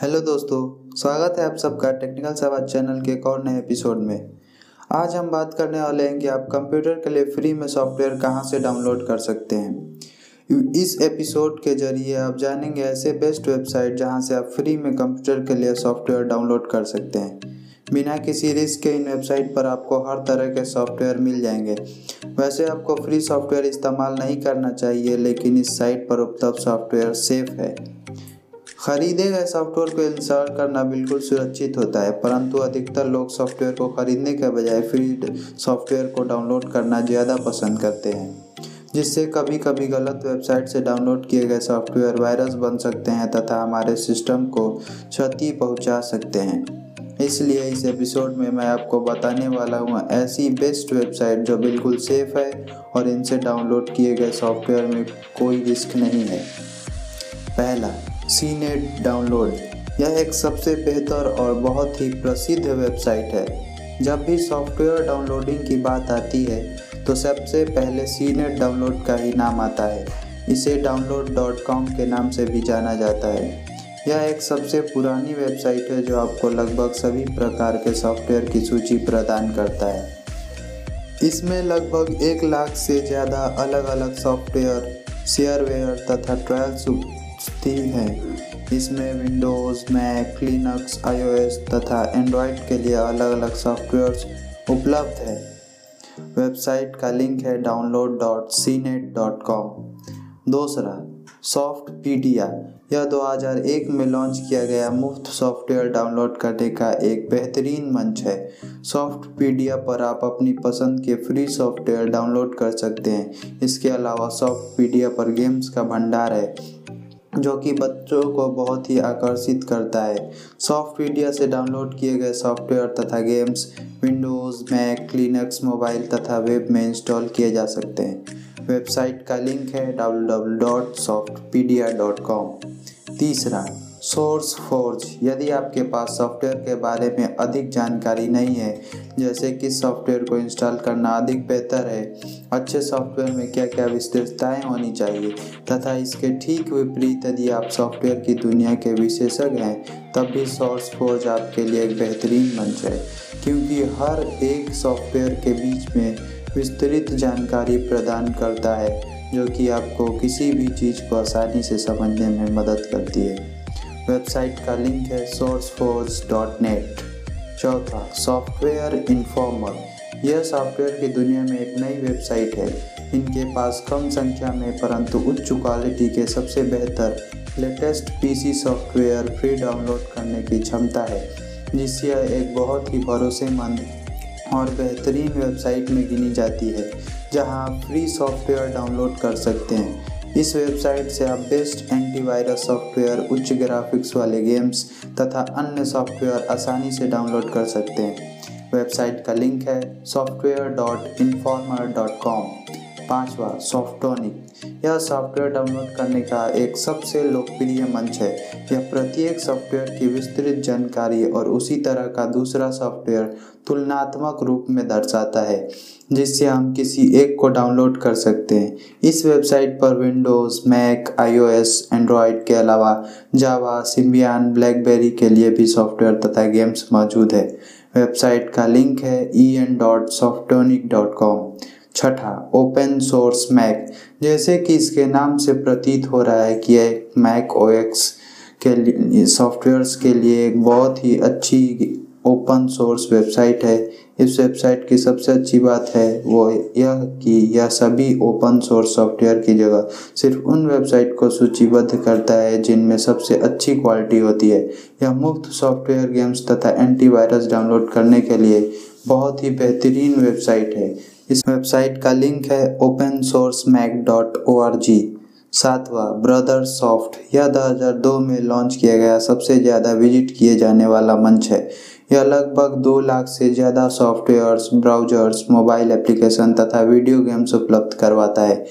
Hello दोस्तों, स्वागत है आप सबका टेक्निकल सवाल चैनल के एक और नए एपिसोड में। आज हम बात करने वाले हैं कि आप कंप्यूटर के लिए फ्री में सॉफ्टवेयर कहाँ से डाउनलोड कर सकते हैं। इस एपिसोड के ज़रिए आप जानेंगे ऐसे बेस्ट वेबसाइट जहाँ से आप फ्री में कंप्यूटर के लिए सॉफ्टवेयर डाउनलोड कर सकते हैं। बिना किसी रिस्क के इन वेबसाइट पर आपको हर तरह के सॉफ्टवेयर मिल जाएँगे। वैसे आपको फ्री सॉफ्टवेयर इस्तेमाल नहीं करना चाहिए, लेकिन इस साइट पर उपलब्ध सॉफ्टवेयर सेफ़ है। खरीदे गए सॉफ्टवेयर को इंस्टॉल करना बिल्कुल सुरक्षित होता है, परंतु अधिकतर लोग सॉफ्टवेयर को खरीदने के बजाय फ्री सॉफ्टवेयर को डाउनलोड करना ज़्यादा पसंद करते हैं, जिससे कभी कभी गलत वेबसाइट से डाउनलोड किए गए सॉफ्टवेयर वायरस बन सकते हैं तथा हमारे सिस्टम को क्षति पहुँचा सकते हैं। इसलिए इस एपिसोड में मैं आपको बताने वाला हूँ ऐसी बेस्ट वेबसाइट जो बिल्कुल सेफ़ है और इनसे डाउनलोड किए गए सॉफ्टवेयर में कोई रिस्क नहीं है। पहला सी नेट डाउनलोड। यह एक सबसे बेहतर और बहुत ही प्रसिद्ध वेबसाइट है। जब भी सॉफ्टवेयर डाउनलोडिंग की बात आती है तो सबसे पहले सी नेट डाउनलोड का ही नाम आता है। इसे डाउनलोड डॉट कॉम के नाम से भी जाना जाता है। यह एक सबसे पुरानी वेबसाइट है, जो आपको लगभग सभी प्रकार के सॉफ्टवेयर की सूची प्रदान करता है। इसमें लगभग एक लाख से ज़्यादा अलग अलग सॉफ्टवेयर, शेयरवेयर तथा ट्रायल्स तीन है। इसमें विंडोज़ मैक लिनक्स आईओएस तथा एंड्रॉयड के लिए अलग अलग सॉफ्टवेयर्स उपलब्ध है। वेबसाइट का लिंक है download dot C net dot com दूसरा, सॉफ्ट पीडिया यह 2001 में लॉन्च किया गया मुफ़्त सॉफ्टवेयर डाउनलोड करने का एक बेहतरीन मंच है। सॉफ्ट पीडिया पर आप अपनी पसंद के फ्री सॉफ्टवेयर डाउनलोड कर सकते हैं। इसके अलावा सॉफ्ट पीडिया पर गेम्स का भंडार है। जो कि बच्चों को बहुत ही आकर्षित करता है। सॉफ्ट मीडिया से डाउनलोड किए गए सॉफ्टवेयर तथा games, Windows, Mac, Linux, mobile तथा वेब में इंस्टॉल किए जा सकते हैं। वेबसाइट का लिंक है डब्ल्यू तीसरा सोर्स फोर्ज। यदि आपके पास सॉफ्टवेयर के बारे में अधिक जानकारी नहीं है, जैसे कि सॉफ्टवेयर को इंस्टॉल करना अधिक बेहतर है, अच्छे सॉफ्टवेयर में क्या क्या विशेषताएँ होनी चाहिए, तथा इसके ठीक विपरीत यदि आप सॉफ्टवेयर की दुनिया के विशेषज्ञ हैं, तब भी सोर्स फोर्ज आपके लिए एक बेहतरीन मंच है, क्योंकि हर एक सॉफ्टवेयर के बीच में विस्तृत जानकारी प्रदान करता है, जो कि आपको किसी भी चीज़ को आसानी से समझने में मदद करती है। वेबसाइट का लिंक है सोर्स फोर्स डॉट नेट चौथा, सॉफ्टवेयर इन्फॉर्मर यह सॉफ्टवेयर की दुनिया में एक नई वेबसाइट है। इनके पास कम संख्या में परंतु उच्च क्वालिटी के सबसे बेहतर, latest PC software free download करने की क्षमता है, जिससे यह एक बहुत ही भरोसेमंद और बेहतरीन वेबसाइट में गिनी जाती है, जहाँ आप फ्री सॉफ्टवेयर डाउनलोड कर सकते हैं। इस वेबसाइट से आप बेस्ट एंटीवायरस सॉफ्टवेयर, उच्च ग्राफिक्स वाले गेम्स तथा अन्य सॉफ्टवेयर आसानी से डाउनलोड कर सकते हैं। वेबसाइट का लिंक है software dot informer dot com पाँचवा सॉफ्टोनिक यह सॉफ्टवेयर डाउनलोड करने का एक सबसे लोकप्रिय मंच है। यह प्रत्येक सॉफ्टवेयर की विस्तृत जानकारी और उसी तरह का दूसरा सॉफ्टवेयर तुलनात्मक रूप में दर्शाता है, जिससे हम किसी एक को डाउनलोड कर सकते हैं। इस वेबसाइट पर विंडोज़ मैक आईओएस एंड्रॉयड के अलावा जावा सिम्बियान ब्लैकबेरी के लिए भी सॉफ्टवेयर तथा गेम्स मौजूद है। वेबसाइट का लिंक है E N dot Softonic dot com छठा ओपन सोर्स मैक जैसे कि इसके नाम से प्रतीत हो रहा है कि यह मैक ओ एक्स के लिए सॉफ्टवेयर्स के लिए एक बहुत ही अच्छी ओपन सोर्स वेबसाइट है। इस वेबसाइट की सबसे अच्छी बात है वो यह कि यह सभी ओपन सोर्स सॉफ्टवेयर की जगह सिर्फ़ उन वेबसाइट को सूचीबद्ध करता है जिनमें सबसे अच्छी क्वालिटी होती है। यह मुफ़्त सॉफ्टवेयर गेम्स तथा एंटीवायरस डाउनलोड करने के लिए बहुत ही बेहतरीन वेबसाइट है। इस वेबसाइट का लिंक है open source Mac dot O R G सातवा ब्रदर सॉफ्ट यह 2002 में लॉन्च किया गया। सबसे ज़्यादा विज़िट किए जाने वाला मंच है। यह लगभग दो लाख से ज़्यादा सॉफ्टवेयर्स ब्राउजर्स मोबाइल एप्लीकेशन तथा वीडियो गेम्स उपलब्ध करवाता है।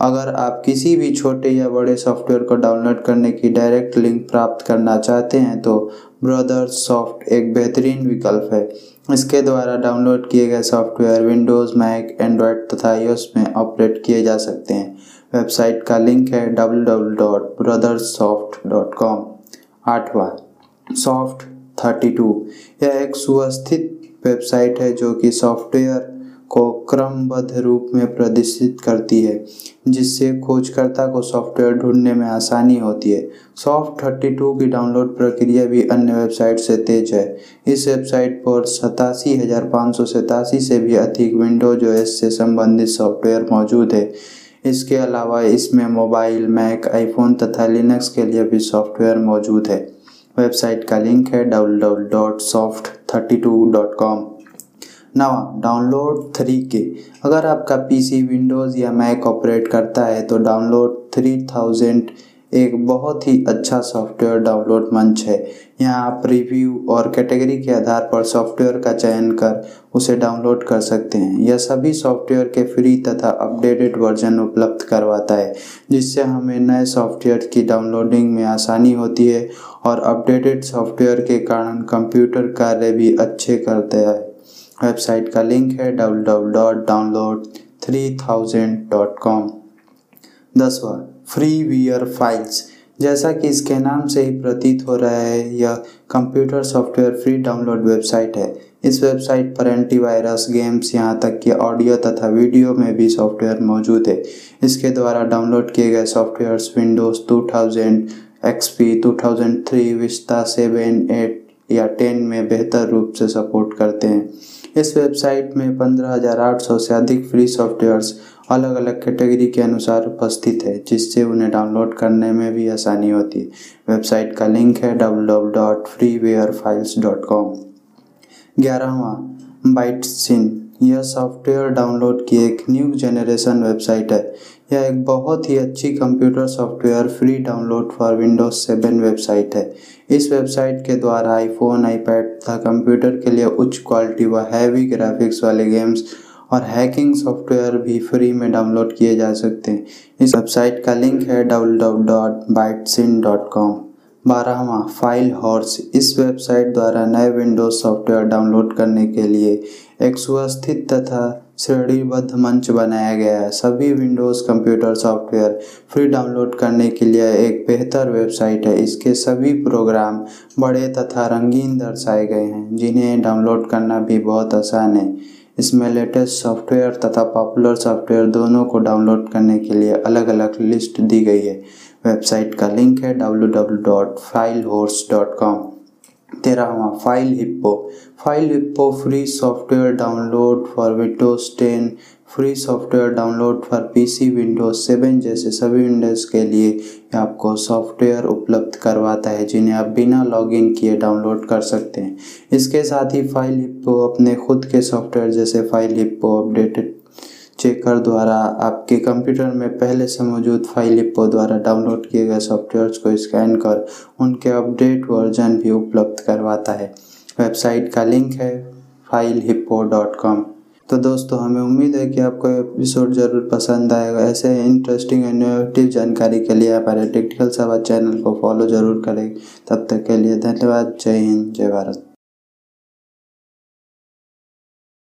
अगर आप किसी भी छोटे या बड़े सॉफ्टवेयर को डाउनलोड करने की डायरेक्ट लिंक प्राप्त करना चाहते हैं तो ब्रदर्स सॉफ्ट एक बेहतरीन विकल्प है। इसके द्वारा डाउनलोड किए गए सॉफ्टवेयर विंडोज़, मैक, एंड्रॉयड तथा आईओएस में ऑपरेट किए जा सकते हैं। वेबसाइट का लिंक है W W dot brothers soft dot com आठवा सॉफ्ट थर्टी टू यह एक सुवस्थित वेबसाइट है जो कि सॉफ्टवेयर को क्रमबद्ध रूप में प्रदर्शित करती है, जिससे खोजकर्ता को सॉफ्टवेयर ढूँढने में आसानी होती है। सॉफ्ट थर्टी टू की डाउनलोड प्रक्रिया भी अन्य वेबसाइट से तेज है। इस वेबसाइट पर सतासी हज़ार पाँच सौ सतासी से भी अधिक विंडोज़ ओएस से संबंधित सॉफ्टवेयर मौजूद है। इसके अलावा इसमें मोबाइल, मैक, आईफोन तथा लिनक्स के लिए भी सॉफ्टवेयर मौजूद है। वेबसाइट का लिंक है W W dot soft thirty two dot com. नवा डाउनलोड थ्री के अगर आपका पीसी विंडोज़ या मैक ऑपरेट करता है तो डाउनलोड थ्री थाउज़ेंड एक बहुत ही अच्छा सॉफ्टवेयर डाउनलोड मंच है। यहाँ आप रिव्यू और कैटेगरी के आधार पर सॉफ्टवेयर का चयन कर उसे डाउनलोड कर सकते हैं। यह सभी सॉफ्टवेयर के फ्री तथा अपडेटेड वर्जन उपलब्ध करवाता है, जिससे हमें नए सॉफ्टवेयर की डाउनलोडिंग में आसानी होती है और अपडेटेड सॉफ्टवेयर के कारण कंप्यूटर कार्य भी अच्छे करते हैं। वेबसाइट का लिंक है W W dot download three thousand dot com दसवा फाइल्स जैसा कि इसके नाम से ही प्रतीत हो रहा है, यह computer software free download website है। इस वेबसाइट पर एंटीवायरस गेम्स यहाँ तक कि ऑडियो तथा वीडियो में भी सॉफ्टवेयर मौजूद है। इसके द्वारा डाउनलोड किए गए softwares Windows 2000 XP 2003 Vista seven eight या टेन में बेहतर रूप से सपोर्ट करते हैं। इस वेबसाइट में पंद्रह हज़ार आठ सौ से अधिक फ्री सॉफ्टवेयर्स अलग अलग कैटेगरी के अनुसार उपस्थित है, जिससे उन्हें डाउनलोड करने में भी आसानी होती है। वेबसाइट का लिंक है कॉम। ग्यारहवा बाइट सिन यह सॉफ्टवेयर डाउनलोड की एक न्यू जनरेशन वेबसाइट है। यह एक बहुत ही अच्छी computer software free download for Windows seven website है। इस वेबसाइट के द्वारा आईफोन आईपैड तथा कंप्यूटर के लिए उच्च क्वालिटी व हैवी ग्राफिक्स वाले गेम्स और हैकिंग सॉफ्टवेयर भी फ्री में डाउनलोड किए जा सकते हैं। इस वेबसाइट का लिंक है डब्ल्यू बारहवा, फ़ाइल हॉर्स। इस वेबसाइट द्वारा नए विंडोज़ सॉफ्टवेयर डाउनलोड करने के लिए एक सुवस्थित तथा श्रेणीबद्ध मंच बनाया गया है। सभी Windows, computer, software free download करने के लिए एक बेहतर वेबसाइट है। इसके सभी प्रोग्राम बड़े तथा रंगीन दर्शाए गए हैं, जिन्हें डाउनलोड करना भी बहुत आसान है। इसमें लेटेस्ट सॉफ्टवेयर तथा पॉपुलर सॉफ्टवेयर दोनों को डाउनलोड करने के लिए अलग अलग लिस्ट दी गई है। वेबसाइट का लिंक है डब्ल्यू तेरहवा, File Hippo. File Hippo free software download for Windows ten, free software download for PC, Windows seven जैसे सभी विंडोज़ के लिए आपको सॉफ्टवेयर उपलब्ध करवाता है, जिन्हें आप बिना लॉगिन किए डाउनलोड कर सकते हैं। इसके साथ ही फ़ाइल हिप्पो अपने खुद के सॉफ्टवेयर जैसे फ़ाइल हिप्पो अपडेटेड चेकर द्वारा आपके कंप्यूटर में पहले से मौजूद फ़ाइल इपो द्वारा डाउनलोड किए गए सॉफ्टवेयर्स को स्कैन कर उनके अपडेट वर्जन भी उपलब्ध करवाता है। वेबसाइट का लिंक है फ़ाइल हिप्पो डॉट कॉम। तो दोस्तों, हमें उम्मीद है कि आपको एपिसोड ज़रूर पसंद आएगा। ऐसे इंटरेस्टिंग इनोवेटिव जानकारी के लिए हमारे टेक्निकल सवाल चैनल को फॉलो ज़रूर करें। तब तक के लिए धन्यवाद। जय हिंद, जय भारत।